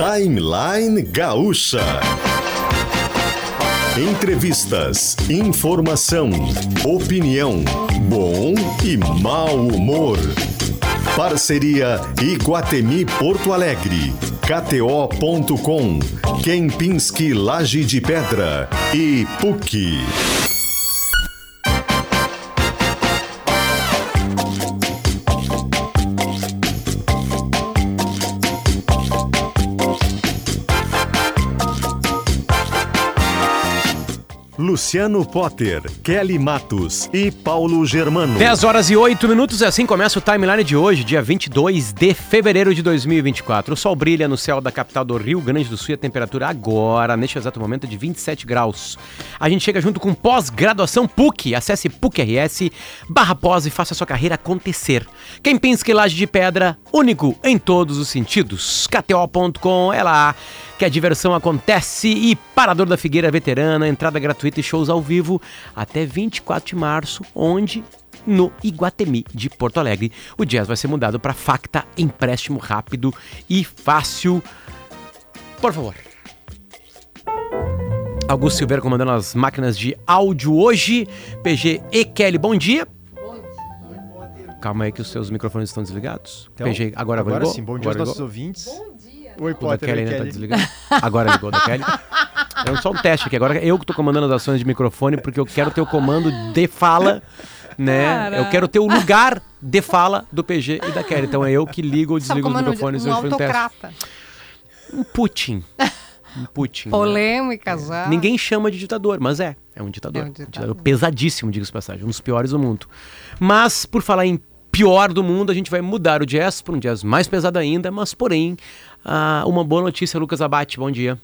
Timeline Gaúcha. Entrevistas, informação, opinião, bom e mau humor. Parceria Iguatemi Porto Alegre, KTO.com, Kempinski Laje de Pedra e PUC. Luciano Potter, Kelly Matos e Paulo Germano. 10 horas e 8 minutos, e assim começa o timeline de hoje, dia 22 de fevereiro de 2024. O sol brilha no céu da capital do Rio Grande do Sul e a temperatura agora, neste exato momento, é de 27 graus. A gente chega junto com pós-graduação PUC. Acesse PUC-RS barra pós e faça sua carreira acontecer. Quem pensa que laje de pedra, único em todos os sentidos. KTO.com é lá que a diversão acontece e Parador da Figueira Veterana, entrada gratuita e shows ao vivo até 24 de março, onde no Iguatemi de Porto Alegre. O jazz vai ser mudado para Facta, empréstimo rápido e fácil. Por favor. Augusto Silveira comandando as máquinas de áudio hoje. PG e Kelly, bom dia. Calma aí que os seus microfones estão desligados. Então, PG, agora, agora sim, bom dia Agora aos nossos ligou? ouvintes. O Oi, da Potter, Kelly oi, ainda tá Kelly. desligado. Agora ligou da Kelly. É só um teste aqui. Agora eu que tô comandando as ações de microfone, porque eu quero ter o comando de fala, né? Eu quero ter o lugar de fala do PG e da Kelly. Então é eu que ligo ou desligo os microfones um foi um teste. autocrata. Um Putin. Um Putin. né? Polêmica já. Ninguém chama de ditador, mas é. É um ditador. É um ditador. pesadíssimo, diga-se de passagem. Um dos piores do mundo. Mas, por falar em pior do mundo, a gente vai mudar o jazz para um jazz mais pesado ainda, mas porém, ah, uma boa notícia, Lucas Abate, bom dia.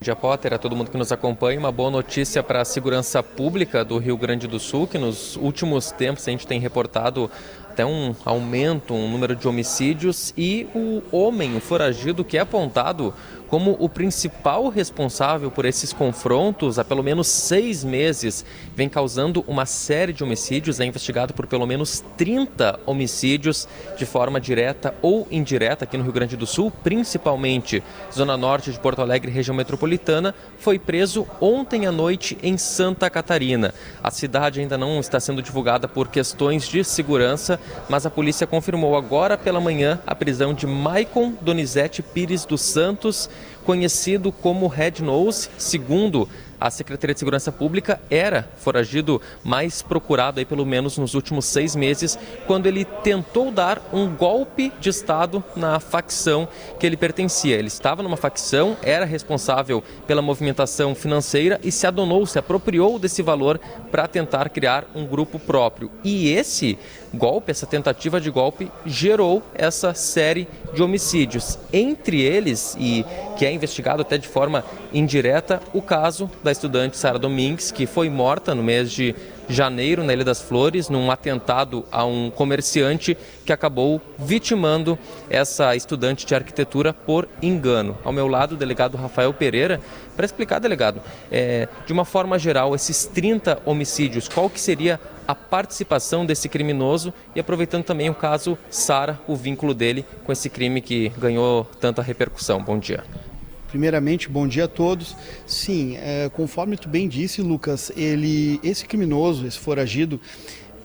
Dia Potter, a todo mundo que nos acompanha, uma boa notícia para a segurança pública do Rio Grande do Sul, que nos últimos tempos a gente tem reportado até um aumento, um número de homicídios e o homem, foragido, que é apontado como o principal responsável por esses confrontos há pelo menos seis meses, vem causando uma série de homicídios, é investigado por pelo menos 30 homicídios de forma direta ou indireta aqui no Rio Grande do Sul, principalmente Zona Norte de Porto Alegre, região metropolitana, foi preso ontem à noite em Santa Catarina. A cidade ainda não está sendo divulgada por questões de segurança, mas a polícia confirmou agora pela manhã a prisão de Maicon Donizete Pires dos Santos, conhecido como Red Nose, segundo a Secretaria de Segurança Pública, era foragido mais procurado aí pelo menos nos últimos seis meses, quando ele tentou dar um golpe de Estado na facção que ele pertencia. Ele estava numa facção, era responsável pela movimentação financeira e se adonou, se apropriou desse valor para tentar criar um grupo próprio. E esse golpe, essa tentativa de golpe, gerou essa série de homicídios. Entre eles, e que é investigado até de forma indireta, o caso da estudante Sara Domingues, que foi morta no mês de janeiro na Ilha das Flores, num atentado a um comerciante que acabou vitimando essa estudante de arquitetura por engano. Ao meu lado, o delegado Rafael Pereira, para explicar, delegado, é, de uma forma geral, esses 30 homicídios, qual que seria a participação desse criminoso e aproveitando também o caso Sara, o vínculo dele com esse crime que ganhou tanta repercussão. Bom dia. Primeiramente, bom dia a todos. Sim, é, conforme tu bem disse, Lucas, ele, esse criminoso, esse foragido,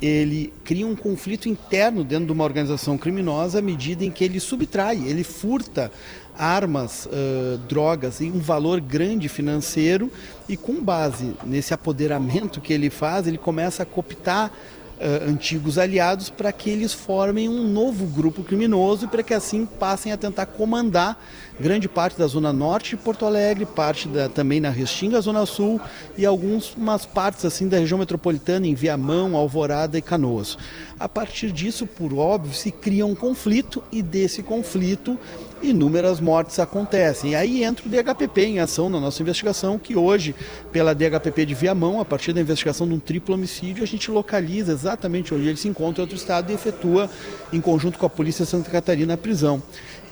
ele cria um conflito interno dentro de uma organização criminosa à medida em que ele subtrai, ele furta armas, ãh, drogas e um valor grande financeiro e com base nesse apoderamento que ele faz, ele começa a cooptar ãh, antigos aliados para que eles formem um novo grupo criminoso e para que assim passem a tentar comandar grande parte da zona norte de Porto Alegre, parte da, também na Restinga, zona sul e algumas partes assim da região metropolitana em Viamão, Alvorada e Canoas. A partir disso, por óbvio, se cria um conflito e desse conflito inúmeras mortes acontecem. E aí entra o DHPP em ação na nossa investigação, que hoje, pela DHPP de Viamão, a partir da investigação de um triplo homicídio, a gente localiza exatamente onde ele se encontra em outro estado e efetua, em conjunto com a Polícia Santa Catarina, a prisão.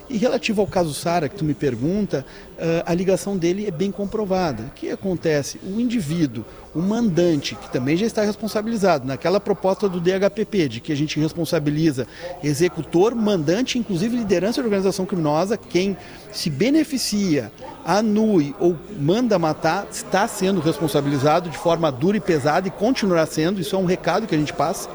E relativo ao caso Sara, que tu me pergunta, uh, a ligação dele é bem comprovada. O que acontece? O indivíduo, o mandante, que também já está responsabilizado, naquela proposta do DHPP, de que a gente responsabiliza executor, mandante, inclusive liderança de organização criminosa, quem se beneficia, anui ou manda matar, está sendo responsabilizado de forma dura e pesada e continuará sendo, isso é um recado que a gente passa.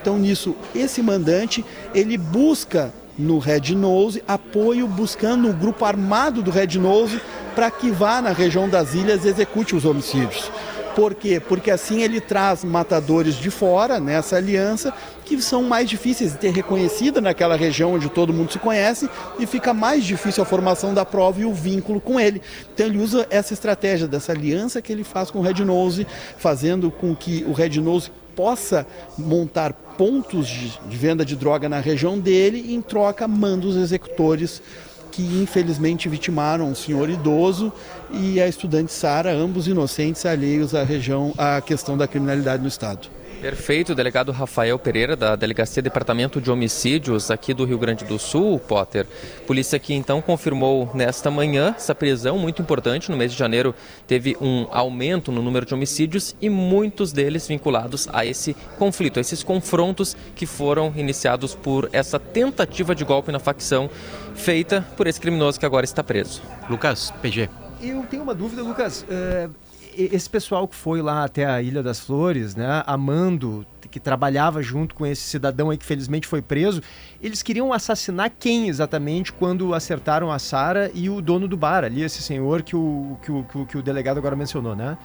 Então, nisso, esse mandante, ele busca no Red Nose apoio buscando um grupo armado do Red Nose para que vá na região das ilhas e execute os homicídios. Por quê? Porque assim ele traz matadores de fora nessa aliança que são mais difíceis de ter reconhecida naquela região onde todo mundo se conhece e fica mais difícil a formação da prova e o vínculo com ele. Então ele usa essa estratégia dessa aliança que ele faz com o Red Nose, fazendo com que o Red Nose possa montar pontos de, de venda de droga na região dele e em troca manda os executores que infelizmente vitimaram um senhor idoso e a estudante Sara, ambos inocentes alheios à região à questão da criminalidade no estado. Perfeito, delegado Rafael Pereira, da Delegacia Departamento de Homicídios aqui do Rio Grande do Sul, Potter. Polícia que então confirmou nesta manhã essa prisão muito importante. No mês de janeiro teve um aumento no número de homicídios e muitos deles vinculados a esse conflito, a esses confrontos que foram iniciados por essa tentativa de golpe na facção feita por esse criminoso que agora está preso. Lucas, PG. Eu tenho uma dúvida, Lucas. Uh esse pessoal que foi lá até a Ilha das Flores, né, amando, que trabalhava junto com esse cidadão aí que felizmente foi preso, eles queriam assassinar quem exatamente quando acertaram a Sara e o dono do bar ali, esse senhor que o, que o, que o, que o delegado agora mencionou, né?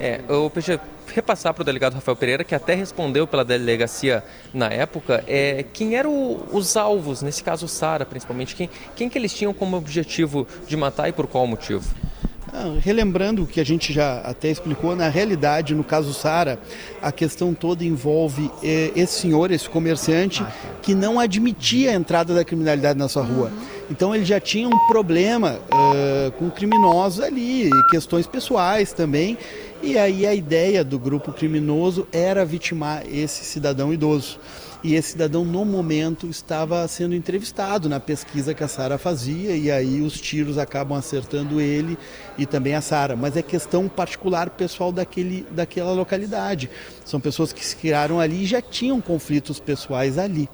É, eu podia repassar para o delegado Rafael Pereira, que até respondeu pela delegacia na época, é, quem eram os alvos, nesse caso Sara principalmente, quem, quem que eles tinham como objetivo de matar e por qual motivo? Ah, relembrando o que a gente já até explicou, na realidade, no caso Sara, a questão toda envolve eh, esse senhor, esse comerciante, que não admitia a entrada da criminalidade na sua rua. Então ele já tinha um problema uh, com criminosos ali, questões pessoais também. E aí a ideia do grupo criminoso era vitimar esse cidadão idoso e esse cidadão no momento estava sendo entrevistado na pesquisa que a Sara fazia e aí os tiros acabam acertando ele e também a Sara, mas é questão particular pessoal daquele, daquela localidade. São pessoas que se criaram ali e já tinham conflitos pessoais ali.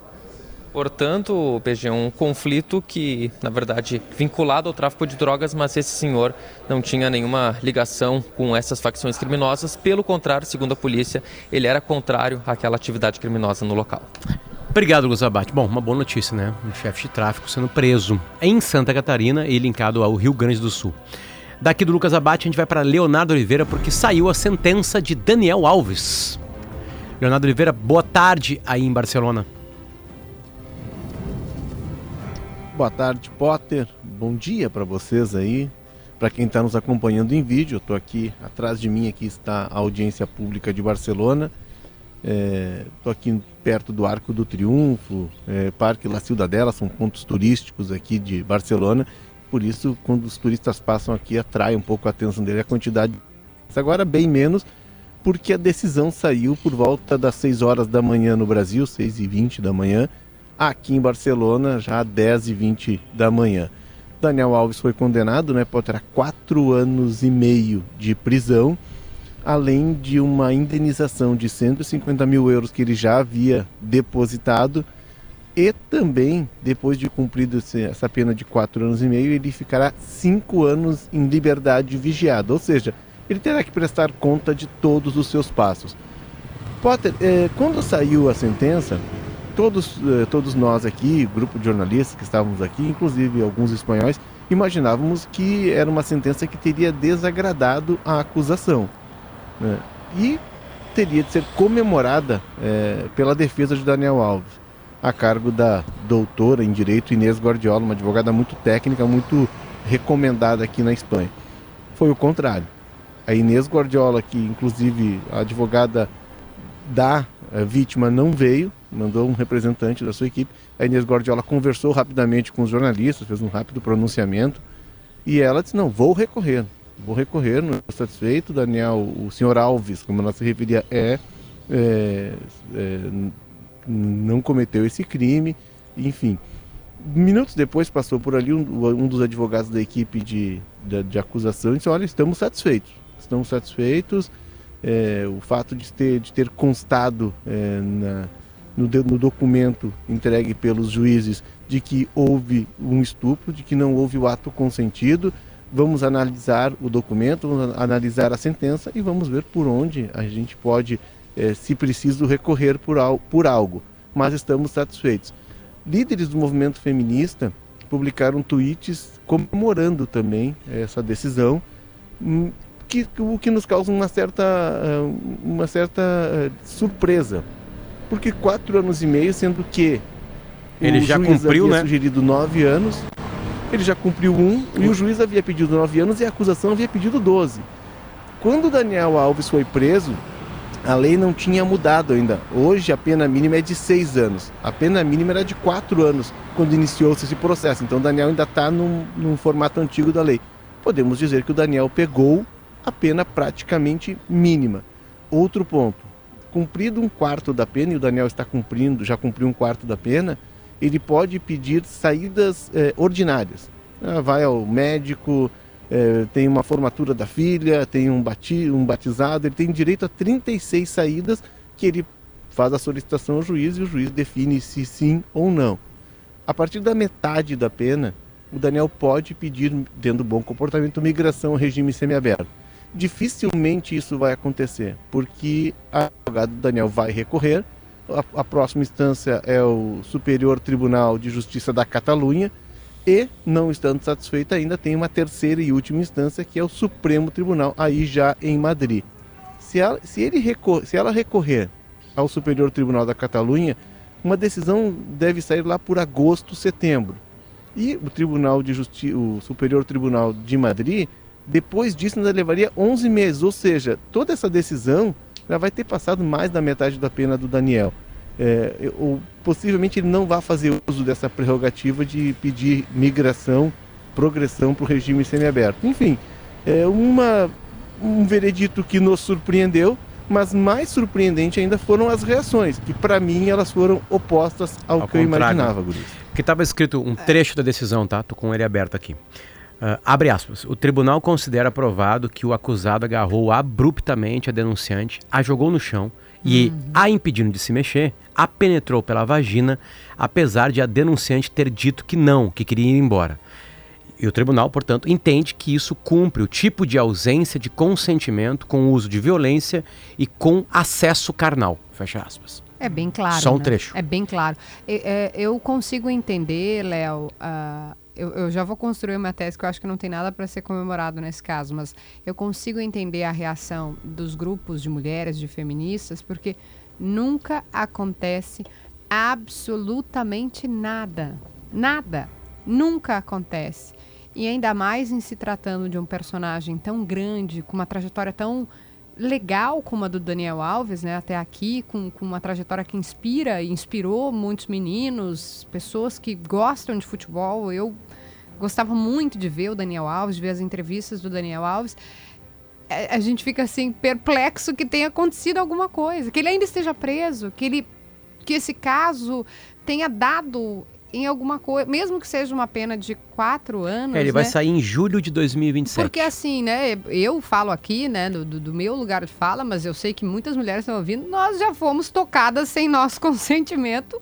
Portanto, PG, um conflito que, na verdade, vinculado ao tráfico de drogas, mas esse senhor não tinha nenhuma ligação com essas facções criminosas. Pelo contrário, segundo a polícia, ele era contrário àquela atividade criminosa no local. Obrigado, Guzabate. Bom, uma boa notícia, né? Um chefe de tráfico sendo preso em Santa Catarina e linkado ao Rio Grande do Sul. Daqui do Lucas Abate, a gente vai para Leonardo Oliveira porque saiu a sentença de Daniel Alves. Leonardo Oliveira, boa tarde aí em Barcelona. Boa tarde, Potter. Bom dia para vocês aí. Para quem está nos acompanhando em vídeo, eu estou aqui atrás de mim aqui está a audiência pública de Barcelona. Estou é, aqui perto do Arco do Triunfo, é, Parque La Ciudadela, são pontos turísticos aqui de Barcelona. Por isso, quando os turistas passam aqui, atrai um pouco a atenção dele a quantidade. Agora, bem menos, porque a decisão saiu por volta das 6 horas da manhã no Brasil, 6 e 20 da manhã aqui em Barcelona, já às 10h20 da manhã. Daniel Alves foi condenado né, por ter quatro anos e meio de prisão, além de uma indenização de 150 mil euros que ele já havia depositado. E também, depois de cumprido essa pena de quatro anos e meio, ele ficará cinco anos em liberdade vigiada. Ou seja, ele terá que prestar conta de todos os seus passos. Potter, eh, quando saiu a sentença, todos, eh, todos nós aqui, grupo de jornalistas que estávamos aqui, inclusive alguns espanhóis, imaginávamos que era uma sentença que teria desagradado a acusação. Né? E teria de ser comemorada é, pela defesa de Daniel Alves, a cargo da doutora em direito Inês Guardiola, uma advogada muito técnica, muito recomendada aqui na Espanha. Foi o contrário. A Inês Guardiola, que inclusive a advogada da a vítima não veio, mandou um representante da sua equipe. A Inês Guardiola conversou rapidamente com os jornalistas, fez um rápido pronunciamento e ela disse: Não, vou recorrer, vou recorrer, não estou satisfeito. Daniel, o senhor Alves, como ela se referia, é, é, é não cometeu esse crime, enfim. Minutos depois passou por ali um, um dos advogados da equipe de, de, de, acusação e disse: Olha, estamos satisfeitos. Estamos satisfeitos. É, o fato de ter, de ter constado é, na, no, no, documento entregue pelos juízes de que houve um estupro, de que não houve o ato consentido. Vamos analisar o documento, vamos analisar a sentença e vamos ver por onde a gente pode, é, se preciso, recorrer por, por algo. Mas estamos satisfeitos líderes do movimento feminista publicaram tweets comemorando também essa decisão, hum, que, o que nos causa uma certa, eh, uma certa eh, surpresa. Porque quatro anos e meio, sendo que ele já cumpriu, havia né? sugerido nove anos, ele já cumpriu um, e o juiz havia pedido nove anos e a acusação havia pedido doze. Quando Daniel Alves foi preso, a lei não tinha mudado ainda. Hoje a pena mínima é de seis anos. A pena mínima era de quatro anos quando iniciou-se esse processo. Então o Daniel ainda está num, num formato antigo da lei. Podemos dizer que o Daniel pegou a pena praticamente mínima. Outro ponto: cumprido um quarto da pena, e o Daniel está cumprindo, já cumpriu um quarto da pena, ele pode pedir saídas eh, ordinárias. Ah, vai ao médico, é, tem uma formatura da filha, tem um, bati, um batizado, ele tem direito a 36 saídas que ele faz a solicitação ao juiz e o juiz define se sim ou não. A partir da metade da pena, o Daniel pode pedir, dentro do bom comportamento, migração ao regime semiaberto. Dificilmente isso vai acontecer, porque a advogado Daniel vai recorrer, a, a próxima instância é o Superior Tribunal de Justiça da Catalunha, e, não estando satisfeita ainda, tem uma terceira e última instância, que é o Supremo Tribunal, aí já em Madrid. Se ela, se ele recor se ela recorrer ao Superior Tribunal da Catalunha, uma decisão deve sair lá por agosto, setembro. E o Tribunal de Justiça, o Superior Tribunal de Madrid, depois disso ainda levaria 11 meses, ou seja, toda essa decisão já vai ter passado mais da metade da pena do Daniel é, ou possivelmente ele não vai fazer uso dessa prerrogativa de pedir migração, progressão para o regime semiaberto. Enfim, é uma, um veredito que nos surpreendeu, mas mais surpreendente ainda foram as reações, que para mim elas foram opostas ao, ao que contrário. eu imaginava, Guris. Que estava escrito um trecho da decisão, tá? Tô com ele aberto aqui. Uh, abre aspas. O tribunal considera provado que o acusado agarrou abruptamente a denunciante, a jogou no chão, e, uhum. a impedindo de se mexer, a penetrou pela vagina, apesar de a denunciante ter dito que não, que queria ir embora. E o tribunal, portanto, entende que isso cumpre o tipo de ausência de consentimento com o uso de violência e com acesso carnal. Fecha aspas. É bem claro. Só um né? trecho. É bem claro. Eu consigo entender, Léo, uh, eu, eu, já vou construir uma tese que eu acho que não tem nada para ser comemorado nesse caso, mas eu consigo entender a reação dos grupos de mulheres, de feministas, porque nunca acontece absolutamente nada. Nada. Nunca acontece. E ainda mais em se tratando de um personagem tão grande, com uma trajetória tão legal como a do Daniel Alves, né, até aqui, com, com uma trajetória que inspira e inspirou muitos meninos, pessoas que gostam de futebol. Eu gostava muito de ver o Daniel Alves, de ver as entrevistas do Daniel Alves. A, a gente fica assim perplexo que tenha acontecido alguma coisa, que ele ainda esteja preso, que ele que esse caso tenha dado em alguma coisa, mesmo que seja uma pena de quatro anos. É, ele né? vai sair em julho de 2027. Porque assim, né? Eu falo aqui, né, do, do, meu lugar de fala, mas eu sei que muitas mulheres estão ouvindo. Nós já fomos tocadas sem nosso consentimento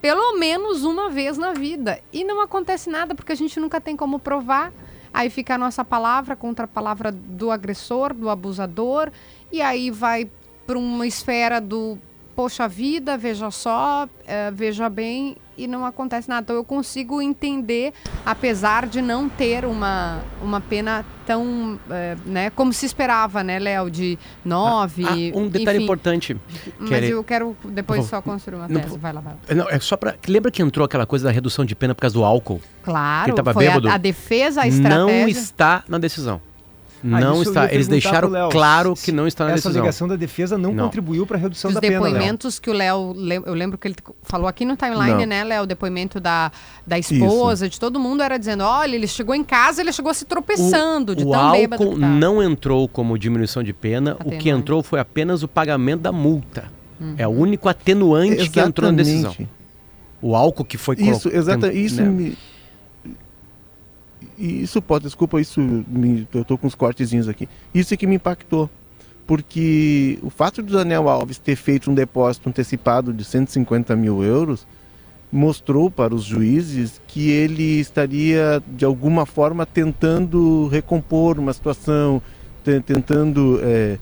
pelo menos uma vez na vida. E não acontece nada porque a gente nunca tem como provar. Aí fica a nossa palavra contra a palavra do agressor, do abusador, e aí vai para uma esfera do poxa vida, veja só, é, veja bem, e não acontece nada. Então eu consigo entender, apesar de não ter uma, uma pena tão, é, né, como se esperava, né, Léo, de nove. Ah, ah, um detalhe enfim. importante. Mas eu quero depois só construir uma tese. Não, vai lá, vai lá. Não, é só para lembra que entrou aquela coisa da redução de pena por causa do álcool? Claro. Que foi a, a, defesa, a estratégia. Não está na decisão. Ah, não está. Eles deixaram claro que não está na essa decisão. Essa alegação da defesa não, não. contribuiu para a redução Os da pena. Os depoimentos que o Léo, eu lembro que ele falou aqui no timeline, não. né, Léo, o depoimento da, da esposa, Isso. de todo mundo era dizendo, olha, ele chegou em casa, ele chegou se tropeçando o, de o tão bêbado álcool não entrou como diminuição de pena, Atenuante. o que entrou foi apenas o pagamento da multa. Uhum. É o único atenuante Exatamente. que entrou na decisão. o álcool que foi Isso, exato, isso né? me... Isso pode, desculpa, isso me, eu tô com uns cortezinhos aqui. Isso é que me impactou. Porque o fato do Daniel Alves ter feito um depósito antecipado de 150 mil euros mostrou para os juízes que ele estaria de alguma forma tentando recompor uma situação, te- tentando é,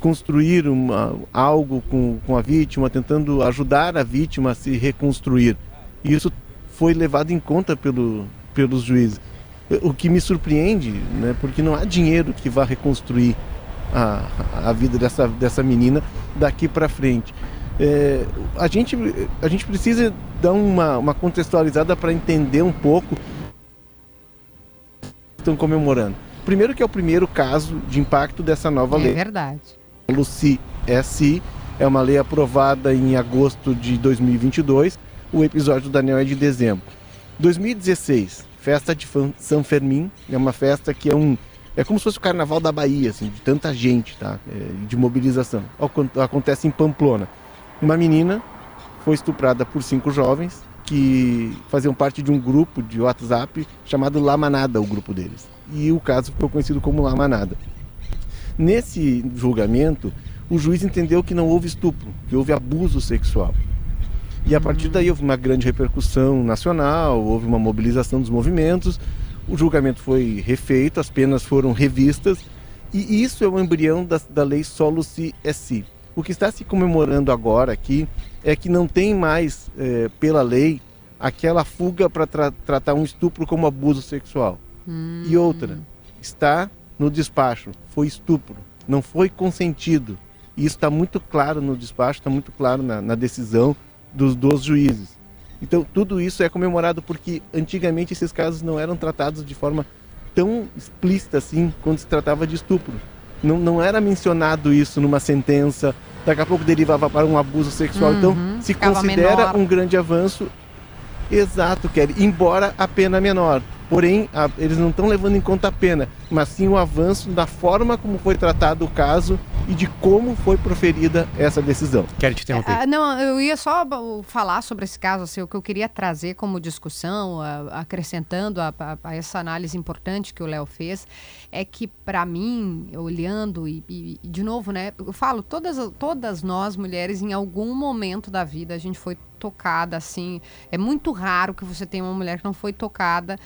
construir uma, algo com, com a vítima, tentando ajudar a vítima a se reconstruir. E isso foi levado em conta pelo, pelos juízes. O que me surpreende, né, porque não há dinheiro que vá reconstruir a, a vida dessa, dessa menina daqui para frente. É, a, gente, a gente precisa dar uma, uma contextualizada para entender um pouco estão comemorando. Primeiro que é o primeiro caso de impacto dessa nova É lei. verdade. Luci SI é uma lei aprovada em agosto de 2022. O episódio do Daniel é de dezembro. 2016, festa de São Fermim, é uma festa que é um é como se fosse o carnaval da Bahia, assim, de tanta gente, tá? É, de mobilização. Acon- Acontece em Pamplona. Uma menina foi estuprada por cinco jovens que faziam parte de um grupo de WhatsApp chamado La Manada, o grupo deles. E o caso ficou conhecido como La Manada. Nesse julgamento, o juiz entendeu que não houve estupro, que houve abuso sexual. E a partir daí houve uma grande repercussão nacional, houve uma mobilização dos movimentos, o julgamento foi refeito, as penas foram revistas, e isso é o embrião da, da lei Solo Si Si. O que está se comemorando agora aqui é que não tem mais, eh, pela lei, aquela fuga para tratar um estupro como abuso sexual. E outra, está no despacho, foi estupro, não foi consentido. E isso está muito claro no despacho, está muito claro na, na decisão dos, dos juízes. Então, tudo isso é comemorado porque antigamente esses casos não eram tratados de forma tão explícita assim quando se tratava de estupro. Não, não era mencionado isso numa sentença, daqui a pouco derivava para um abuso sexual. Uhum, então, se considera menor. um grande avanço. Exato, Kelly. Embora a pena menor. Porém, a- eles não estão levando em conta a pena, mas sim o avanço da forma como foi tratado o caso e de como foi proferida essa decisão. Quero te interromper. Ah, não, eu ia só falar sobre esse caso, assim, o que eu queria trazer como discussão, acrescentando a, a- a essa análise importante que o Léo fez, é que para mim, olhando e, e- e, de novo, né, eu falo, todas, todas nós mulheres em algum momento da vida a gente foi tocada assim, é muito raro que você tenha uma mulher que não foi tocada,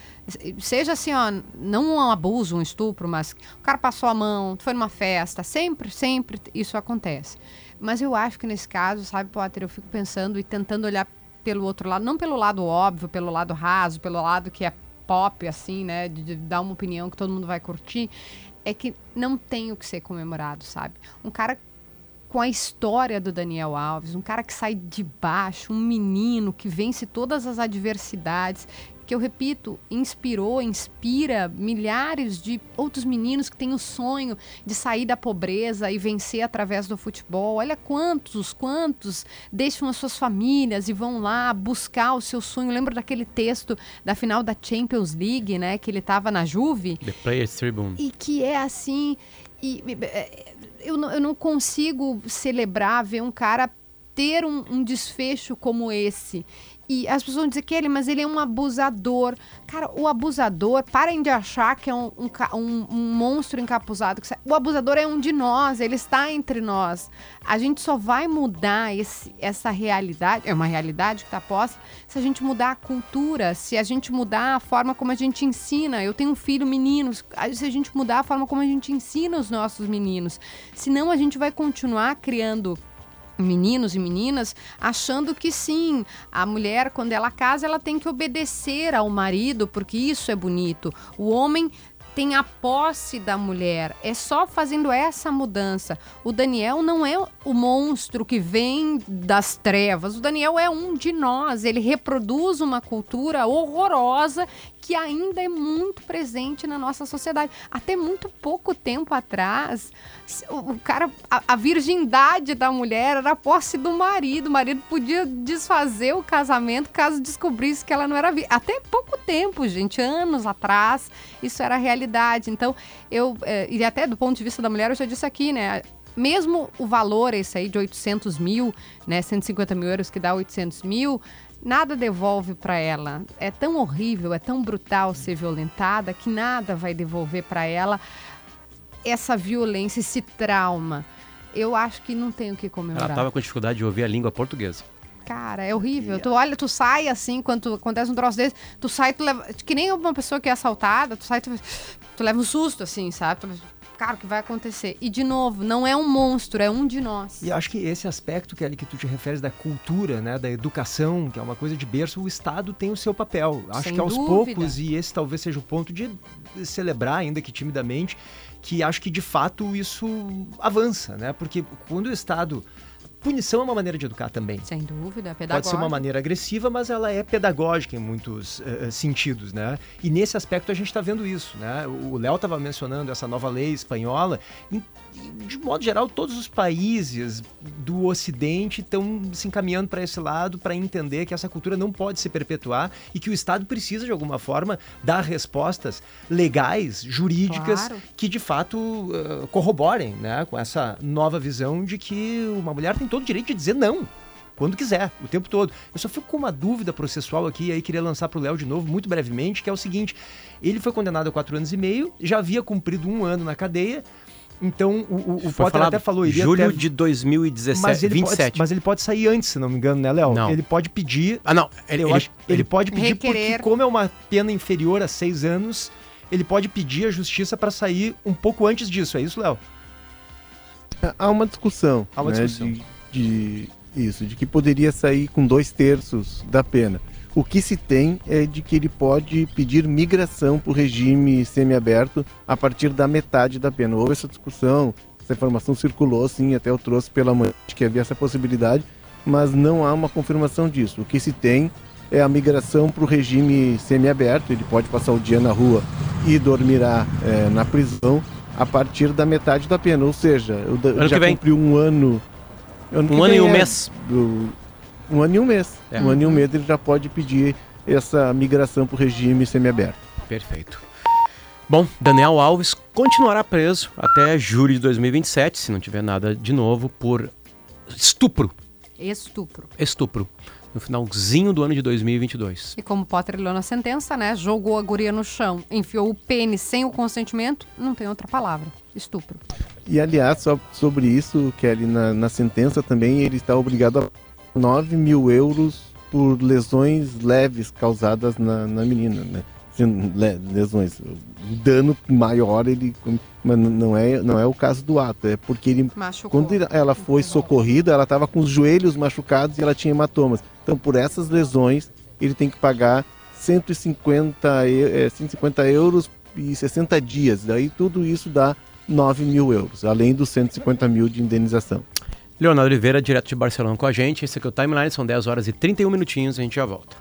seja assim, ó, não um abuso, um estupro, mas o cara passou a mão, foi numa festa, sempre, sempre isso acontece. Mas eu acho que nesse caso, sabe, Potter, eu fico pensando e tentando olhar pelo outro lado, não pelo lado óbvio, pelo lado raso, pelo lado que é pop, assim, né, de, de dar uma opinião que todo mundo vai curtir, é que não tem o que ser comemorado, sabe? Um cara com a história do Daniel Alves, um cara que sai de baixo, um menino que vence todas as adversidades, que eu repito, inspirou, inspira milhares de outros meninos que têm o sonho de sair da pobreza e vencer através do futebol. Olha quantos, quantos deixam as suas famílias e vão lá buscar o seu sonho. Lembra daquele texto da final da Champions League, né, que ele estava na Juve? The Players Tribune. E que é assim. E, é, eu, não, eu não consigo celebrar ver um cara ter um, um desfecho como esse. E as pessoas vão dizer que ele, mas ele é um abusador. Cara, o abusador, parem de achar que é um, um, um- monstro encapuzado. O abusador é um de nós, ele está entre nós. A gente só vai mudar esse- essa realidade, é uma realidade que está posta, se a gente mudar a cultura, se a gente mudar a forma como a gente ensina. Eu tenho um filho, meninos, se a gente mudar a forma como a gente ensina os nossos meninos. Senão a gente vai continuar criando meninos e meninas achando que sim, a mulher quando ela casa ela tem que obedecer ao marido porque isso é bonito. O homem tem a posse da mulher. É só fazendo essa mudança. O Daniel não é o monstro que vem das trevas. O Daniel é um de nós. Ele reproduz uma cultura horrorosa que ainda é muito presente na nossa sociedade. Até muito pouco tempo atrás, o cara, a, a virgindade da mulher era a posse do marido. O marido podia desfazer o casamento caso descobrisse que ela não era virgem. Até pouco tempo, gente, anos atrás, isso era realidade. Então, eu, eh, e até do ponto de vista da mulher, eu já disse aqui, né? Mesmo o valor esse aí de 800 mil, né, 150 mil euros que dá 800 mil, nada devolve para ela. É tão horrível, é tão brutal ser violentada que nada vai devolver para ela essa violência, esse trauma. Eu acho que não tem o que comemorar. Ela tava com dificuldade de ouvir a língua portuguesa. Cara, é horrível. Tu olha, tu sai assim, quando acontece um troço desse, tu sai, tu leva. Que nem uma pessoa que é assaltada, tu sai, tu, tu leva um susto, assim, sabe? Tu, cara, o que vai acontecer? E, de novo, não é um monstro, é um de nós. E acho que esse aspecto, Kelly, que tu te referes da cultura, né, da educação, que é uma coisa de berço, o Estado tem o seu papel. Acho Sem que aos dúvida. poucos, e esse talvez seja o ponto de celebrar, ainda que timidamente, que acho que de fato isso avança, né? Porque quando o Estado. Punição é uma maneira de educar também. Sem dúvida, é Pode ser uma maneira agressiva, mas ela é pedagógica em muitos eh, sentidos, né? E nesse aspecto a gente está vendo isso, né? O Léo estava mencionando essa nova lei espanhola. E, de modo geral, todos os países do Ocidente estão se encaminhando para esse lado para entender que essa cultura não pode se perpetuar e que o Estado precisa, de alguma forma, dar respostas legais, jurídicas, Claro. que de fato eh, corroborem né, com essa nova visão de que uma mulher tem todo o direito de dizer não quando quiser, o tempo todo. Eu só fico com uma dúvida processual aqui, e aí queria lançar para o Léo de novo, muito brevemente, que é o seguinte: ele foi condenado a quatro anos e meio, já havia cumprido um ano na cadeia. Então, o, o, o Potter falado até falou, iria julho até- de 2017, mas ele, 27. Pode, mas ele pode sair antes, se não me engano, né, Léo? Não. Ele pode pedir. Ah, não. Ele, eu ele- acho, ele, ele- pode pedir Requerer. porque, como é uma pena inferior a seis anos, ele pode pedir a justiça para sair um pouco antes disso. É isso, Léo? Há uma discussão. Há uma né, discussão. De, de- isso, de que poderia sair com dois terços da pena. O que se tem é de que ele pode pedir migração para o regime semiaberto a partir da metade da pena. Houve essa discussão, essa informação circulou, sim, até eu trouxe pela manhã que havia essa possibilidade, mas não há uma confirmação disso. O que se tem é a migração para o regime semiaberto, ele pode passar o dia na rua e dormirá eh, na prisão a partir da metade da pena, ou seja, eu Ano já cumpriu um ano. Que Um ano e um é mês. do- um ano e um mês. É. Um ano e um mês ele já pode pedir essa migração para o regime semiaberto. Perfeito. Bom, Daniel Alves continuará preso até julho de 2027, se não tiver nada de novo, por estupro. Estupro. Estupro. No finalzinho do ano de 2022. E como Potter leu na sentença, né? Jogou a guria no chão, enfiou o pênis sem o consentimento, não tem outra palavra. Estupro. E aliás, só sobre isso, Kelly, na, na sentença também ele está obrigado a 9 mil euros por lesões leves causadas na, na menina, né? Le- lesões. O dano maior ele. Mas não é, não é o caso do ato, é porque ele Machucou. Quando ela foi socorrida, ela estava com os joelhos machucados e ela tinha hematomas. Então, por essas lesões, ele tem que pagar 150, e- eh, 150 euros e 60 dias. Daí tudo isso dá 9 mil euros, além dos 150 mil de indenização. Leonardo Oliveira, direto de Barcelona com a gente. Esse aqui é o Timeline, são 10 horas e 31 minutinhos, a gente já volta.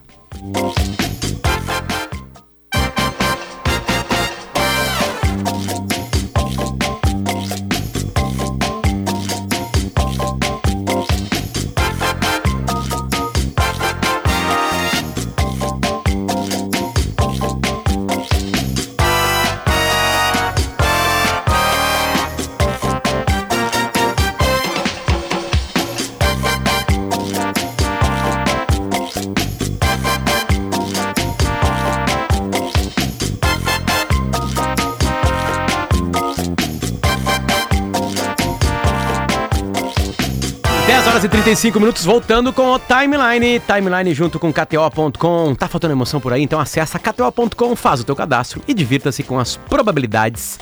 35 minutos, voltando com o Timeline. Timeline junto com KTO.com. Tá faltando emoção por aí? Então acessa KTO.com, faz o teu cadastro e divirta-se com as probabilidades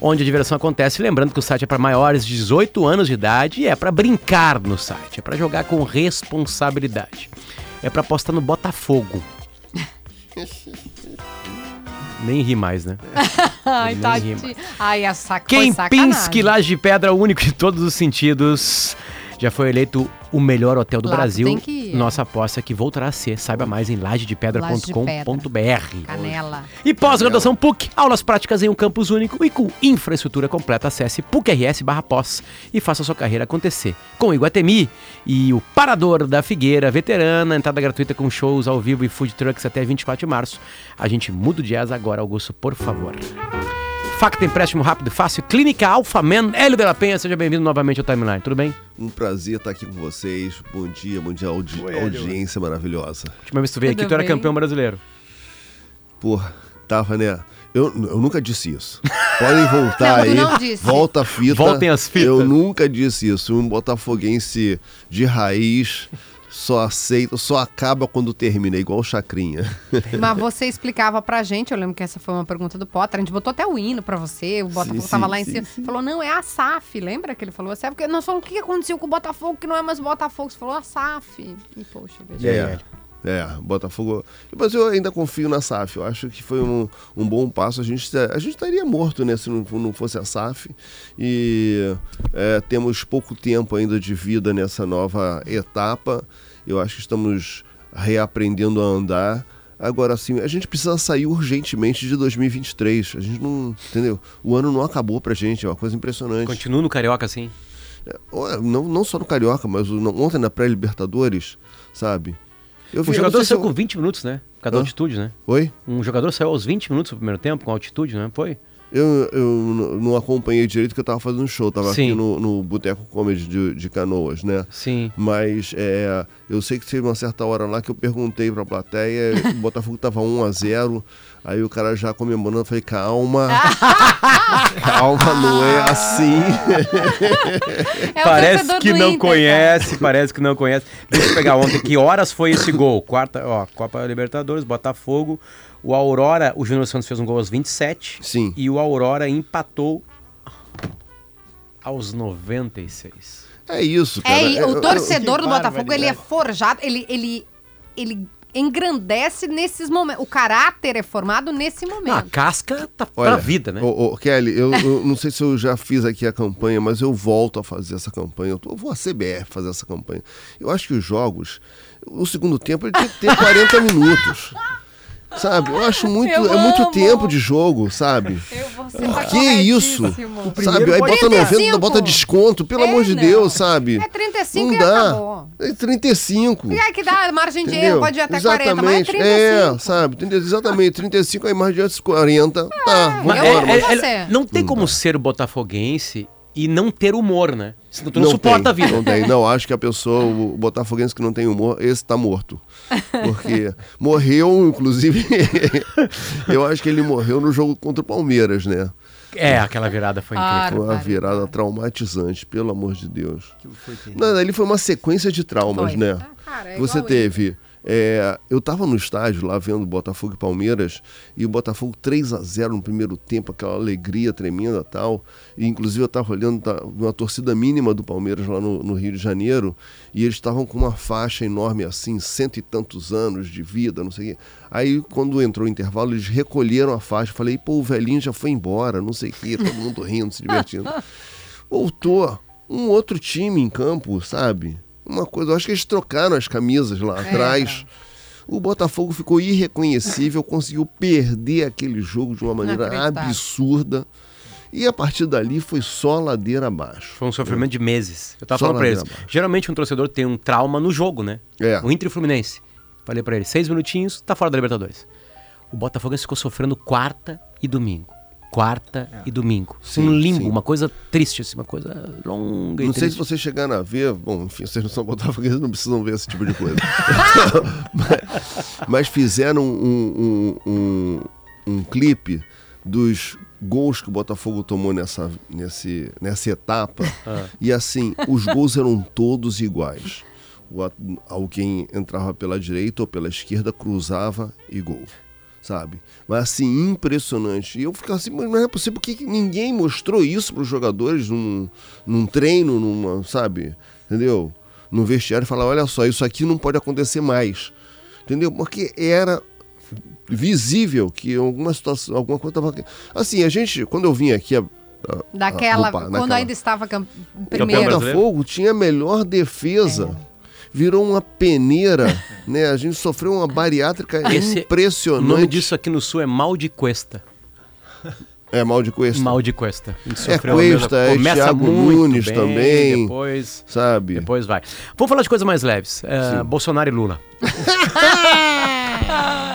onde a diversão acontece. Lembrando que o site é para maiores de 18 anos de idade e é para brincar no site, é para jogar com responsabilidade. É para apostar no Botafogo. Nem ri mais, né? Ai, Nem tadinho. rima. Ai, a saca Quem. Pinsque Laje de Pedra, único em todos os sentidos. Já foi eleito o melhor hotel do Lá Brasil. Nossa aposta é que voltará a ser. Saiba mais em lajedepedra.com.br. Canela. E pós-graduação PUC, aulas práticas em um campus único e com infraestrutura completa. Acesse PUC-RS barra pós e faça sua carreira acontecer. Com Iguatemi e o Parador da Figueira, veterana, entrada gratuita com shows ao vivo e food trucks até 24 de março. A gente muda o jazz agora, Augusto, por favor. Facta Empréstimo Rápido e Fácil, Clínica Alfaman, Hélio de la Penha, seja bem-vindo novamente ao Timeline, tudo bem? Um prazer estar aqui com vocês. Bom dia, bom dia, audi audiência maravilhosa. Última vez que tu veio aqui, tu era campeão brasileiro. Porra, tava, né? Eu, eu nunca disse isso. Podem voltar Não, aí. não disse. Volta a fita. Voltem as fitas. Eu nunca disse isso. Um botafoguense de raiz só aceita, só acaba quando termina, igual o Chacrinha. Mas você explicava pra gente, eu lembro que essa foi uma pergunta do Potter, a gente botou até o hino pra você, o Botafogo Sim, tava sim, lá em sim, cima. Falou, não, é a SAF, lembra que ele falou assim? É porque nós falamos o que aconteceu com o Botafogo, que não é mais Botafogo. Você falou a SAF. E poxa, veja. É. É, Botafogo. Mas eu ainda confio na SAF. Eu acho que foi um, um bom passo. A gente, a gente estaria morto né, se não, não fosse a SAF. E é, temos pouco tempo ainda de vida nessa nova etapa. Eu acho que estamos reaprendendo a andar. Agora, assim, a gente precisa sair urgentemente de 2023. A gente não. Entendeu? O ano não acabou pra gente. É uma coisa impressionante. Continua no Carioca, assim. É, Não, não só no Carioca, mas ontem na pré-Libertadores, sabe? Eu O vi- não jogador saiu eu- com 20 minutos, né? Por causa da Hã? altitude, né? Oi? Um jogador saiu aos 20 minutos do primeiro tempo, com altitude, né? Foi? Eu, eu não acompanhei direito porque eu tava fazendo show, tava Sim. aqui no, no Boteco Comedy de, de Canoas, né? Sim. Mas é, eu sei que teve uma certa hora lá que eu perguntei pra plateia, o Botafogo tava 1 a 0 aí o cara já comemorando, eu falei, calma, calma, não é assim. É parece que não Inter, conhece, parece que não conhece. Deixa eu pegar ontem. Que horas foi esse gol? Quarta, ó, Copa Libertadores, Botafogo. O Aurora, o Júnior Santos fez um gol aos 27. Sim. E o Aurora empatou aos 96. É isso, cara. cara. É, e Eu- o eu- torcedor do Botafogo, ele é forjado, ele, ele, ele engrandece nesses momentos. O caráter é formado nesse Não, a momento. casca tá Olha, pra vida, né? Ô, ô, Kelly, eu, eu não sei se eu já fiz aqui a campanha, mas eu volto a fazer essa campanha. Eu, tô- eu vou à CBF fazer essa campanha. Eu acho que os jogos, o segundo tempo, ele tem que ter 40 minutos. Sabe? Eu acho muito. Eu é muito amo. tempo de jogo, sabe? Eu vou ser Que isso? Sabe? Aí bota 35. 90, bota desconto, pelo É, amor de não. Deus, sabe? É 35 não e dá. acabou. É 35. E aí que dá margem de erro, pode ir até 40, mas é Exatamente. 35. É, sabe? Exatamente. 35 aí mais diante 40. Tá, Mas eu vambora. amo mas- você. não tem como ser botafoguense e não ter humor, né? Senão tu não, Não suporta a tem, vida. Não tem. Não, acho que a pessoa, o botafoguense que não tem humor, esse tá morto. Porque morreu, inclusive, eu acho que ele morreu no jogo contra o Palmeiras, né? É, aquela virada foi incrível. Foi uma virada traumatizante, pelo amor de Deus. Não, ali foi uma sequência de traumas, Foi. né? Ah, cara, é Você teve. É, eu tava no estádio lá vendo Botafogo e Palmeiras e o Botafogo 3 a 0 no primeiro tempo, aquela alegria tremenda e tal. E, inclusive eu tava olhando tá, uma torcida mínima do Palmeiras lá no, no Rio de Janeiro e eles estavam com uma faixa enorme assim, cento e tantos anos de vida, não sei o quê. Aí quando entrou o intervalo, eles recolheram a faixa. Falei, pô, o velhinho já foi embora, não sei o quê, todo mundo rindo, se divertindo. Voltou um outro time em campo, sabe? Uma coisa, eu acho que eles trocaram as camisas lá atrás. O Botafogo ficou irreconhecível, conseguiu perder aquele jogo de uma maneira absurda. E a partir dali foi só ladeira abaixo. Foi um sofrimento de meses. Eu tava Só falando pra eles. abaixo. Geralmente um torcedor tem um trauma no jogo, né? É. O Inter e o Fluminense. Falei pra ele, seis minutinhos, tá fora da Libertadores. O Botafogo ficou sofrendo quarta e domingo. Quarta e domingo. Sim, um limbo, sim. uma coisa triste, assim, uma coisa longa e Não sei se vocês chegaram a ver, bom, enfim, vocês não são botafoguenses, não precisam ver esse tipo de coisa. mas, mas fizeram um, um, um, um clipe dos gols que o Botafogo tomou nessa, nesse, nessa etapa. E assim, os gols eram todos iguais. O alguém entrava pela direita ou pela esquerda, cruzava e gol. Sabe? Mas assim, impressionante. E eu ficava assim, mas não é possível que ninguém mostrou isso para os jogadores num, num treino, numa, sabe? Entendeu? No vestiário e falar, olha só, isso aqui não pode acontecer mais. Entendeu? Porque era visível que alguma situação, alguma coisa estava. Assim, a gente, quando eu vim aqui. a- a- Daquela, no pa- quando naquela- ainda estava o primeiro. brasileiro. Botafogo tinha a melhor defesa. Virou uma peneira, né? A gente sofreu uma bariátrica Esse- O impressionante. nome disso aqui no sul é mal de cuesta. É mal de cuesta. Mal de cuesta. A gente É Cuesta, é Thiago Nunes bem, também. Depois, Sabe? depois vai. Vamos falar de coisas mais leves. É, Bolsonaro e Lula.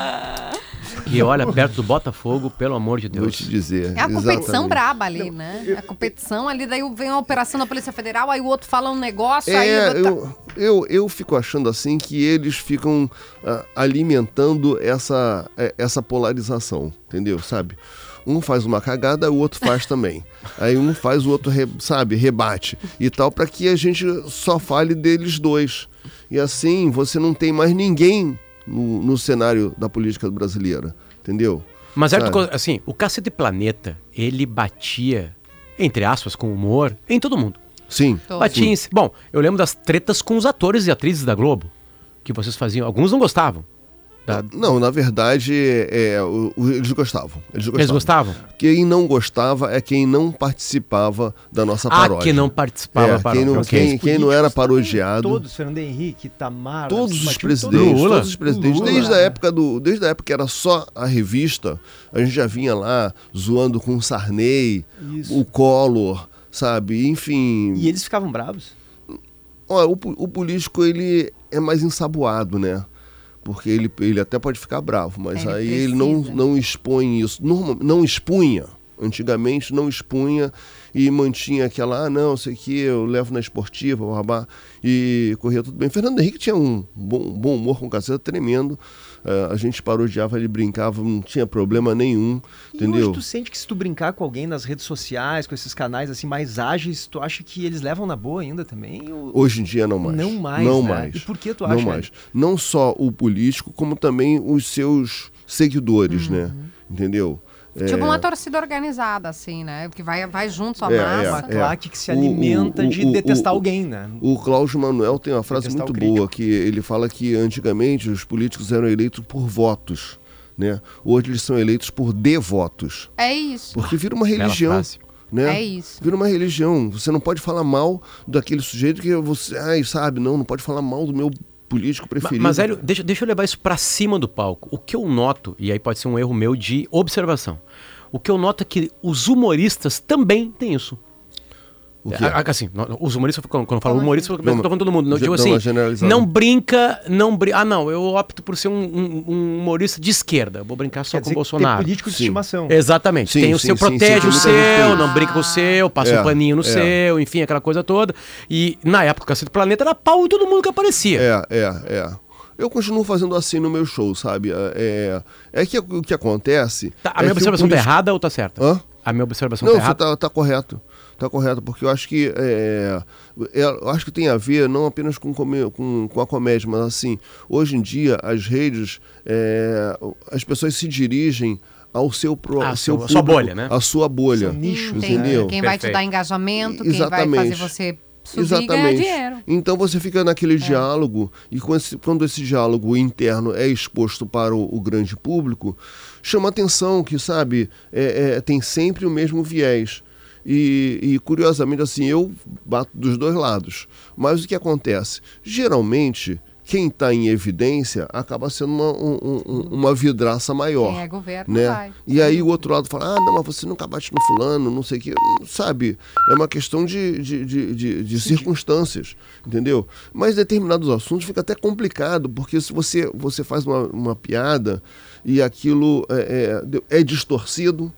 E olha, perto do Botafogo, pelo amor de Vou Deus. te dizer. É a competição exatamente. braba ali, né? A competição ali, daí vem a operação da Polícia Federal, aí o outro fala um negócio, É, aí... outro- eu, eu, eu fico achando assim que eles ficam ah, alimentando essa, eh, essa polarização, entendeu? Sabe? Um faz uma cagada, o outro faz também. Aí um faz, o outro, re- sabe, rebate e tal, para que a gente só fale deles dois. E assim você não tem mais ninguém no, no cenário da política brasileira, entendeu? Mas é Sabe? assim, o Cacete Planeta, ele batia, entre aspas, com humor, em todo mundo. Sim. Batia Bom, eu lembro das tretas com os atores e atrizes da Globo, que vocês faziam. Alguns não gostavam. Da- Não, na verdade, é, o- o- eles gostavam. Eles gostavam. Eles gostavam? Quem não gostava é quem não participava da nossa Ah, paródia. que não participava. É, paródia, quem, não, ok. quem, quem não era parodiado. Todos, Fernando Henrique, Tamar, Todos os presidentes. Lula. todos os presidentes, Lula. desde a época do, desde a época que era só a revista, a gente já vinha lá zoando com o Sarney, Isso. o Collor, sabe? Enfim, E eles ficavam bravos. Olha, o, o político ele é mais ensaboado, né? Porque ele, ele até pode ficar bravo, mas Ele aí ele não, precisa. não expõe isso. Norma- não expunha. Antigamente não expunha e mantinha aquela, ah, não, sei que eu levo na esportiva, babá, e corria tudo bem. Fernando Henrique tinha um bom, bom humor com caceta tremendo. Eh, a gente parodiava, ele brincava, não tinha problema nenhum, E entendeu? hoje tu sente que se tu brincar com alguém nas redes sociais, com esses canais assim mais ágeis, tu acha que eles levam na boa ainda também? Ou- Hoje em dia não mais. Não mais, Não né? mais. E por que tu Não acha, mais. Não só o político, como também os seus seguidores, né? Uhum. Entendeu? Tipo É, uma torcida organizada, assim, né? Que vai, vai junto sua É, massa. Uma é. claque que se O- alimenta o- de o- detestar o- alguém, né? O Cláudio Manuel tem uma frase Detestar muito o boa, que ele fala que antigamente os políticos eram eleitos por votos, né? Hoje eles são eleitos por devotos. É isso. Porque vira uma religião. Né? É isso. Vira uma religião. Você não pode falar mal daquele sujeito que você. Ai, sabe, não, não pode falar mal do meu político preferido. Mas, Hélio, deixa, deixa eu levar isso pra cima do palco. O que eu noto, e aí pode ser um erro meu de observação, o que eu noto é que os humoristas também têm isso. O? É, a- Assim, no- os humoristas, quando eu falo humorista, eu tô falando todo mundo. Não, digo dá assim, generalizada. não brinca, não brinca. Ah, não, eu opto por ser um, um- um humorista de esquerda. Vou brincar só Quer com o que tem Bolsonaro. político de Sim. estimação. Exatamente. Sim, tem o sim, seu, sim, protege sim, o seu, não brinca com o seu, passa É, um paninho no é. seu, enfim, aquela coisa toda. E na época, o Cacete do Planeta era pau em todo mundo que aparecia. É, é, é. Eu continuo fazendo assim no meu show, sabe? É, é que o que acontece. Tá, a é minha que observação tá político- errada ou tá certa? Hã? A minha observação Não, tá você errada? tá, tá correto. Tá correto, porque eu acho que é, é, eu acho que tem a ver não apenas com, com, com a comédia, mas assim, hoje em dia as redes, é, as pessoas se dirigem ao seu, pro, Ah, ao seu seu- a sua público, bolha, né? A sua bolha. Seu nicho, entendeu? Quem vai te dar engajamento, quem vai Exatamente. fazer você subir e ganhar dinheiro. Então você fica naquele diálogo e com esse- quando esse diálogo interno é exposto para o, o grande público, chama atenção que, sabe, é- é, tem sempre o mesmo viés. E, e, curiosamente, assim, eu bato dos dois lados. Mas o que acontece? Geralmente, quem está em evidência acaba sendo uma, um- um- uma vidraça maior é governo né? vai. E aí o outro lado fala, ah, não, mas você nunca bate no fulano, não sei o que, sabe? É uma questão de, de, de, de- de circunstâncias, entendeu? Mas determinados assuntos fica até complicado, porque se você, você faz uma, uma piada e aquilo é, é, é distorcido,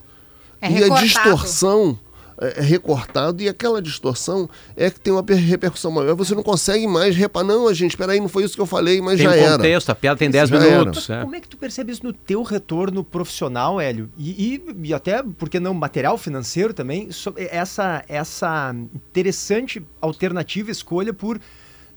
É e a recortado. distorção é é recortado e aquela distorção é que tem uma per- repercussão maior. Você não consegue mais reparar, não, gente, espera aí, não foi isso que eu falei, mas Tem já um era. contexto, a piada tem 10 Já minutos. É. como é que tu percebe isso no teu retorno profissional, Hélio? E, e- e até, por que não, material financeiro também? so- essa, essa interessante alternativa, escolha por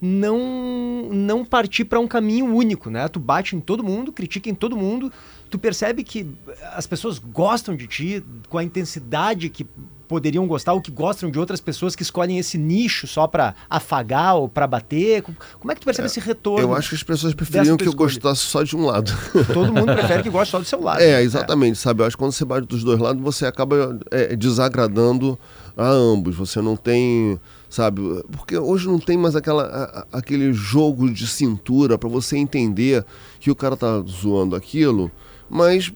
não, não partir para um caminho único, né? Tu bate em todo mundo, critica em todo mundo, tu percebe que as pessoas gostam de ti com a intensidade que poderiam gostar ou que gostam de outras pessoas que escolhem esse nicho só para afagar ou para bater. Como é que tu percebe esse retorno? Eu acho que as pessoas preferiam que eu escolha. gostasse só de um lado. Todo mundo prefere que goste só do seu lado. É, exatamente, sabe? Eu acho que quando você bate dos dois lados, você acaba é, desagradando a ambos. Você não tem, sabe? Porque hoje não tem mais aquela, a- aquele jogo de cintura para você entender que o cara tá zoando aquilo, mas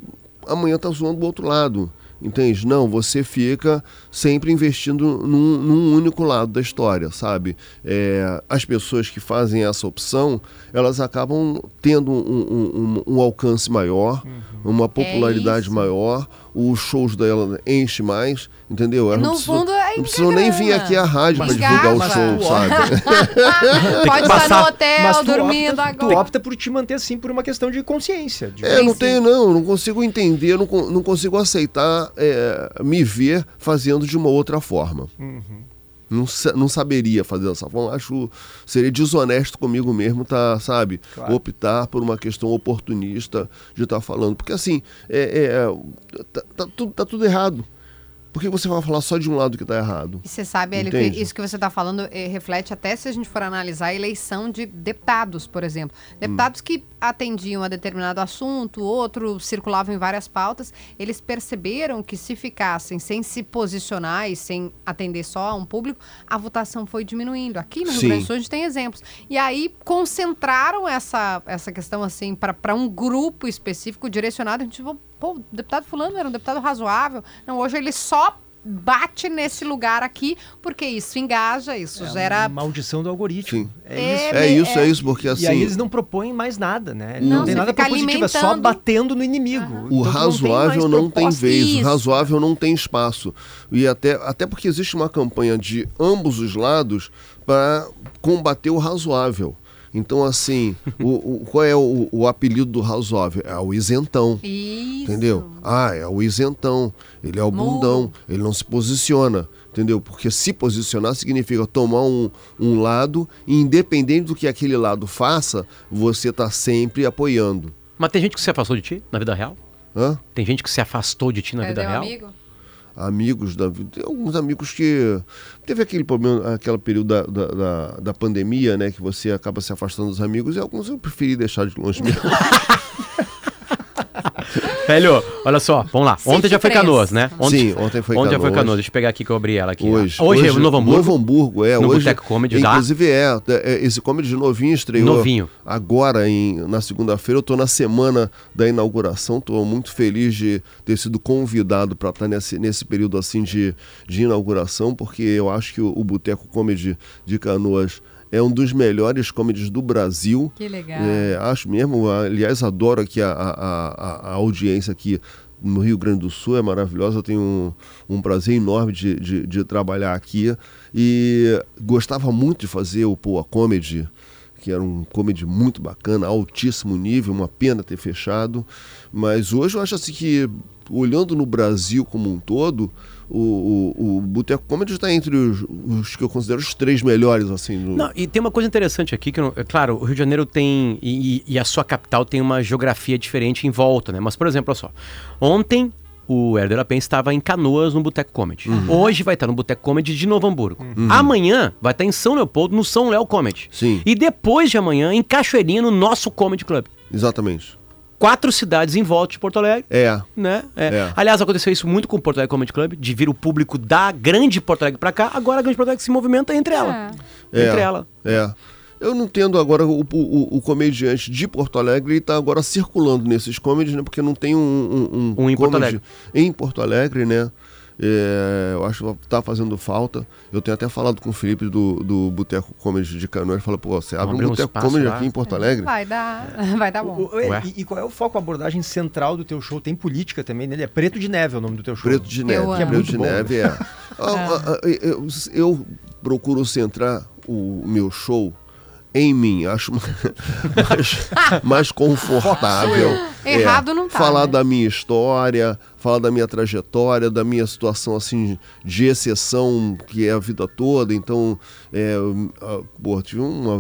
amanhã tá zoando do outro lado. Entende? Não, você fica sempre investindo num, num único lado da história, sabe? É, as pessoas que fazem essa opção, elas acabam tendo um, um- um- um alcance maior, uma popularidade isso. maior, os shows dela enchem mais, entendeu? Elas No não fundo, é não precisam nem vir aqui à rádio para divulgar o show, sabe? Pode estar passar- no hotel, Mas tu dormindo opta, tu agora. opta por te manter assim por uma questão de consciência. de- É, não sim. tenho não, não consigo entender, não, não consigo aceitar é, me ver fazendo de uma outra forma. Não, não saberia fazer dessa forma, acho seria desonesto comigo mesmo, tá, sabe? Claro. Optar por uma questão oportunista de estar falando, porque assim, é, é, tá, tá tudo, tá tudo errado. Por que você vai falar só de um lado que tá errado? E você sabe, Hélio, que isso que você está falando eh, reflete até se a gente for analisar a eleição de deputados, por exemplo. Deputados que atendiam a determinado assunto, outro circulavam em várias pautas, eles perceberam que se ficassem sem se posicionar e sem atender só a um público, a votação foi diminuindo. Aqui no Rio Sim. Grande do Sul a gente tem exemplos. E aí concentraram essa, essa questão assim para um grupo específico direcionado. A gente falou, pô, o deputado fulano era um deputado razoável. Não, hoje ele só bate nesse lugar aqui, porque isso engaja, isso É gera. a maldição do algoritmo. Sim. É É, isso. É isso, é, é- isso, porque assim. E aí eles não propõem mais nada, né? Não, não, tem nada propositivo, é só alimentando- batendo no inimigo. O Então, tu não tem razoável não tem, vez, o Isso. razoável não tem espaço. E até, até porque existe uma campanha de ambos os lados para combater o razoável. Então, assim, o, o- qual é o, o apelido do razoável? É o isentão. Isso. Entendeu? Ah, é o isentão. Ele é o bundão. Ele não se posiciona. Entendeu? Porque se posicionar significa tomar um, um lado e, independente do que aquele lado faça, você está sempre apoiando. Mas tem gente que se afastou de ti na vida real? Hã? Tem gente que se afastou de ti na vida Perdeu um real? amigo? Amigos da vida. Alguns amigos que. Teve aquele problema, aquele período da, da, da, da pandemia, né? Que você acaba se afastando dos amigos, e alguns eu preferi deixar de longe mesmo. Velho, olha só, vamos lá. Ontem já foi. Canoas, né? Ontem, Sim, ontem foi Ontem já foi Canoas. Canoas. Deixa eu pegar aqui que eu abri ela aqui. Hoje. Hoje, é o Novo Hamburgo. Novo Hamburgo, é. No hoje, Boteco Comedy Inclusive é, é, Esse comedy novinho estreou. Novinho. Agora, em, na segunda-feira. Eu tô na semana da inauguração. Tô muito feliz de ter sido convidado para estar nesse, nesse período assim de, de inauguração, porque eu acho que o, o Boteco Comedy de Canoas é um dos melhores comedies do Brasil. Que legal. É, acho mesmo, aliás, adoro aqui a, a, a- audiência aqui no Rio Grande do Sul, é maravilhosa, eu tenho um, um prazer enorme de, de, de trabalhar aqui e gostava muito de fazer o Poa Comedy, que era um comedy muito bacana, altíssimo nível, uma pena ter fechado, mas hoje eu acho assim que, olhando no Brasil como um todo, o, o, o Boteco Comedy está entre os, os que eu considero os três melhores, assim, no- Não, e tem uma coisa interessante aqui, que, não- é claro, o Rio de Janeiro tem, e, e a sua capital tem uma geografia diferente em volta, né? Mas, por exemplo, olha só, ontem o Herder Lapen estava em Canoas no Boteco Comedy. Hoje vai estar no Boteco Comedy de Novo Hamburgo. Amanhã vai estar em São Leopoldo, no São Léo Comedy. Sim. E depois de amanhã, em Cachoeirinha, no nosso Comedy Club. Exatamente. Quatro cidades em volta de Porto Alegre. É, Né? É. É. Aliás, aconteceu isso muito com o Porto Alegre Comedy Club, de vir o público da grande Porto Alegre pra cá, agora a grande Porto Alegre se movimenta entre ela. É. Entre ela. É. Eu não entendo agora o, o, o comediante de Porto Alegre, ele tá agora circulando nesses comedies, né? Porque não tem um, um, Um em Porto em Porto Alegre, né? É, eu acho que tá fazendo falta. Eu tenho até falado com o Felipe do, do Boteco Comedy de Canoas. Ele falou, pô, você abre um um Boteco espaço Comedy lá. aqui em Porto Alegre? Vai dar, vai dar bom. O- o- e, e qual é o foco, a abordagem central do teu show? Tem política também nele? É Preto de Neve é o nome do teu show. Preto de neve. amo. Preto Muito de bom, neve, é. Ah, eu, eu procuro centrar o meu show em mim, acho mais, mais confortável. É, Errado não tá, Falar né? da minha história, falar da minha trajetória, da minha situação assim de exceção que é a vida toda. Então, é, pô, tive uma,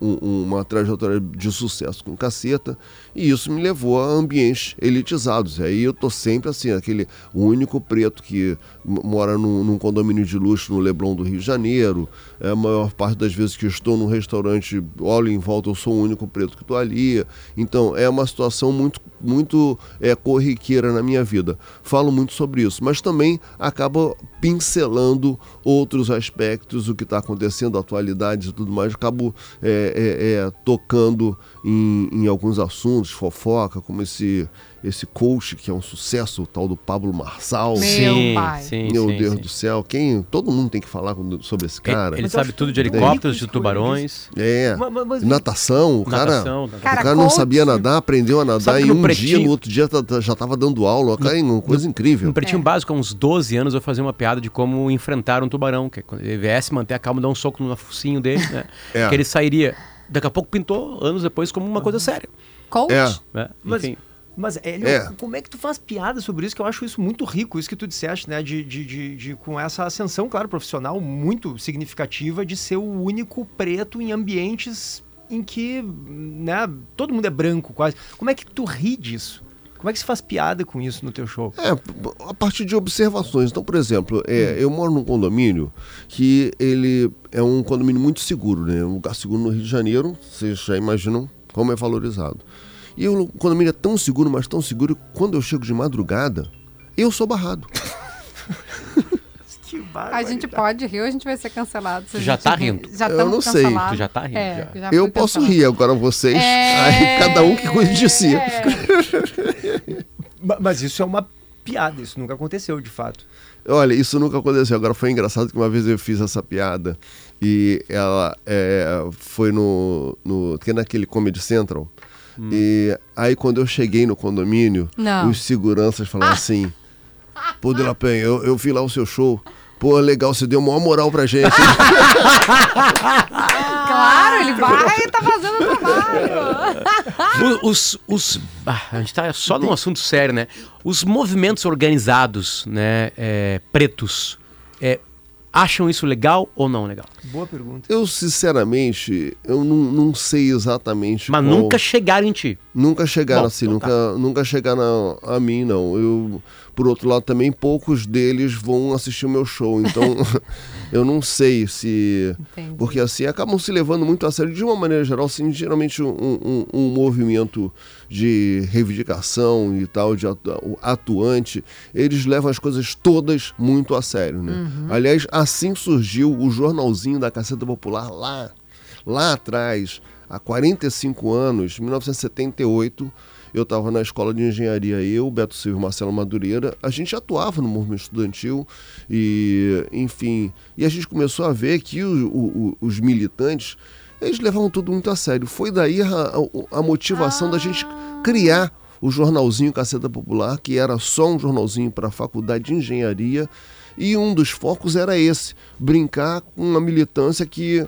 um- uma trajetória de sucesso com caceta e isso me levou a ambientes elitizados. E aí eu tô sempre assim, aquele único preto que mora num, num condomínio de luxo no Leblon do Rio de Janeiro. É, a maior parte das vezes que estou num restaurante, olho em volta, eu sou o único preto que estou ali. Então é uma situação muito, muito é, corriqueira na minha vida. Falo muito sobre isso, mas também acaba pincelando outros aspectos, o que está acontecendo, atualidades e tudo mais. Acabo é, é, é, tocando em, em alguns assuntos, fofoca, como esse esse coach que é um sucesso, o tal do Pablo Marçal. Meu sim, pai. sim, Meu sim, Deus sim. do céu, quem todo mundo tem que falar sobre esse Ele- cara. Ele, Mas eu sabe tudo de é helicópteros, de tubarões, É. Ma- ma- mas- Natação, o cara, natação. o Cara, cara não sabia nadar, aprendeu a nadar em no um dia, Pretinho- no outro dia tá- tá- já tava dando aula, cara, uma coisa incrível. No Pretinho Básico, há uns 12 anos, eu fazia uma piada de como enfrentar um tubarão, que é quando ele viesse manter a calma, dar um soco no focinho dele, né? É. Que ele sairia. Daqui a pouco pintou, anos depois, como uma coisa séria. Coach? É. né? Mas, Enfim. mas Hélio, É. como é que tu faz piada sobre isso? Que eu acho isso muito rico, isso que tu disseste, né? De, de, de, de- com essa ascensão, claro, profissional muito significativa de ser o único preto em ambientes em que, né, todo mundo é branco quase. Como é que tu ri disso? Como é que se faz piada com isso no teu show? É, a partir de observações. Então, por exemplo, é, eu moro num condomínio que ele é um condomínio muito seguro, né? Um lugar seguro no Rio de Janeiro, vocês já imaginam como é valorizado. E o condomínio é tão seguro, mas tão seguro, que quando eu chego de madrugada, eu sou barrado. Que A gente pode rir ou a gente vai ser cancelado? Tu já tá rir? rindo. Já Eu não sei. Tu já tá rindo, É, já. já eu posso cancelado. rir, agora vocês, É. aí cada um que cuide de si. Ma- Mas isso é uma piada, isso nunca aconteceu, de fato. Olha, isso nunca aconteceu. Agora foi engraçado que uma vez eu fiz essa piada e ela é, foi no, no. que é naquele Comedy Central. E aí quando eu cheguei no condomínio, Não. os seguranças falaram assim: Pô, De La Penha, eu, eu vi lá o seu show. Pô, legal, você deu maior moral pra gente. Claro, ele vai e tá fazendo o trabalho. Os, os, ah, a gente tá só num assunto sério, né? Os movimentos organizados, né, é, pretos, é, acham isso legal ou não legal? Boa pergunta. eu, sinceramente, eu não, não sei exatamente Mas qual- nunca chegaram em ti. Nunca chegaram Bom, assim, então nunca, nunca chegaram a, a mim, não. Eu, por outro lado, também poucos deles vão assistir o meu show, então eu não sei se. Entendi. Porque assim, acabam se levando muito a sério, de uma maneira geral, assim, geralmente um, um, um movimento de reivindicação e tal, de atu- atuante, eles levam as coisas todas muito a sério, né? Aliás, assim surgiu o jornalzinho da Caceta Popular lá, lá atrás, há 45 anos, 1978, eu estava na escola de engenharia, eu, Beto Silva e Marcelo Madureira, a gente atuava no movimento estudantil e, enfim, e a gente começou a ver que o- o- os militantes, eles levavam tudo muito a sério. Foi daí a, a- a motivação da gente criar o jornalzinho Caceta Popular, que era só um jornalzinho para a faculdade de engenharia, e um dos focos era esse, brincar com uma militância que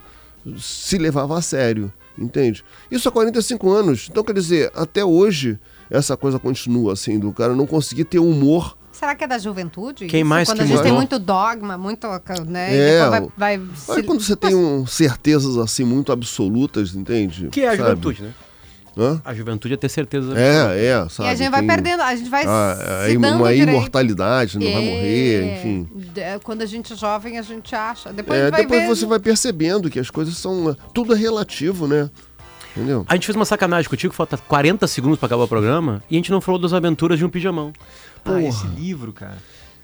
se levava a sério, entende? Isso há 45 anos. Então, quer dizer, até hoje essa coisa continua assim, do cara não conseguir ter humor. Será que é da juventude? Quem mais Quando que a gente tem mudou? muito dogma, muito. Né? É, e vai. vai se- quando você tem um, certezas assim muito absolutas, entende? Que é a Sabe? juventude, né? Hã? A juventude é ter certeza. É, é, E sabe? a gente vai Tem perdendo, a gente vai a- a se dando uma direito. imortalidade, não vai morrer, É, enfim. Quando a gente é jovem, a gente acha. Depois a É, gente vai depois ver. você vai percebendo que as coisas são. Tudo é relativo, né? Entendeu? A gente fez uma sacanagem contigo, falta 40 segundos pra acabar o programa, e a gente não falou das aventuras de um pijamão. Ah, esse livro, cara.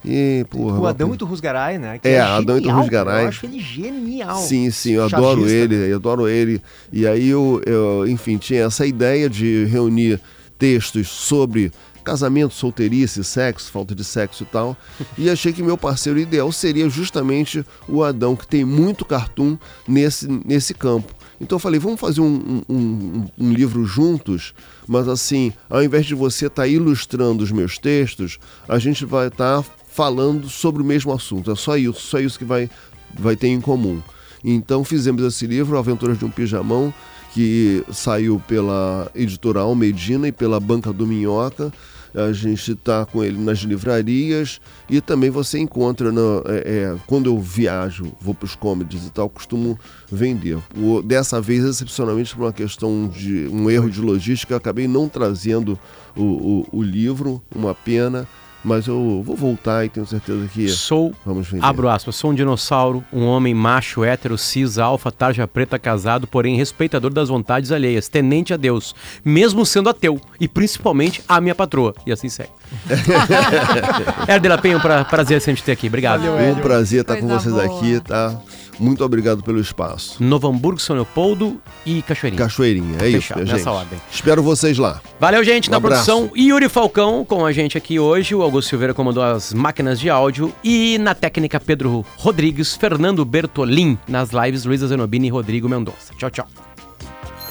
E, porra. O Adão e Rusgaray, né? É, Adão e genial, Rusgaray. Eu acho ele genial. Sim, sim, eu adoro Chagista, ele, né? eu adoro ele. E aí eu, eu, enfim, tinha essa ideia de reunir textos sobre casamento, solteirice, sexo, falta de sexo e tal. E achei que meu parceiro ideal seria justamente o Adão, que tem muito cartoon nesse, nesse campo. Então eu falei, vamos fazer um, um- um- um livro juntos, mas assim, ao invés de você estar ilustrando os meus textos, a gente vai estar falando sobre o mesmo assunto. É só isso, só isso que vai, vai ter em comum. Então fizemos esse livro, Aventuras de um Pijamão, que saiu pela editora Almedina e pela Banca do Minhoca. A gente está com ele nas livrarias e também você encontra, é, é, quando eu viajo, vou para os comedies e tal, costumo vender. O- dessa vez, excepcionalmente por uma questão de um erro de logística, acabei não trazendo o, o- o livro, uma pena, mas eu vou voltar e tenho certeza que Sou, vamos vender. abro aspas, sou um dinossauro, um homem macho, hétero, cis, alfa, tarja preta, casado, porém respeitador das vontades alheias, tenente a Deus, mesmo sendo ateu, e principalmente a minha patroa. E assim segue. Herder de la Penha, um pra, prazer sempre te ter aqui. Obrigado. um prazer estar com Coisa vocês boa. aqui, tá? Muito obrigado pelo espaço. Novo Hamburgo, São Leopoldo e Cachoeirinha. Cachoeirinha, é isso, nessa gente. ordem. Espero vocês lá. Valeu, gente, Um na abraço. produção. Yuri Falcão com a gente aqui hoje. O Augusto Silveira comandou as máquinas de áudio. E na técnica, Pedro Rodrigues, Fernando Bertolin. Nas lives, Luísa Zanobini e Rodrigo Mendonça. Tchau, tchau.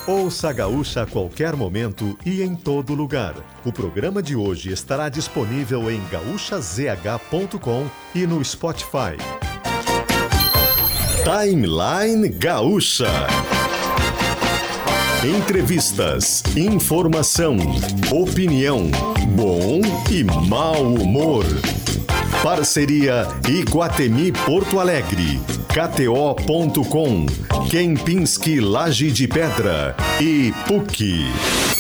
Ouça a Gaúcha a qualquer momento e em todo lugar. O programa de hoje estará disponível em gaúchazh.com e no Spotify. Timeline Gaúcha. Entrevistas, informação, opinião, bom e mau humor. Parceria Iguatemi Porto Alegre, KTO.com, Kempinski Laje de Pedra e PUC.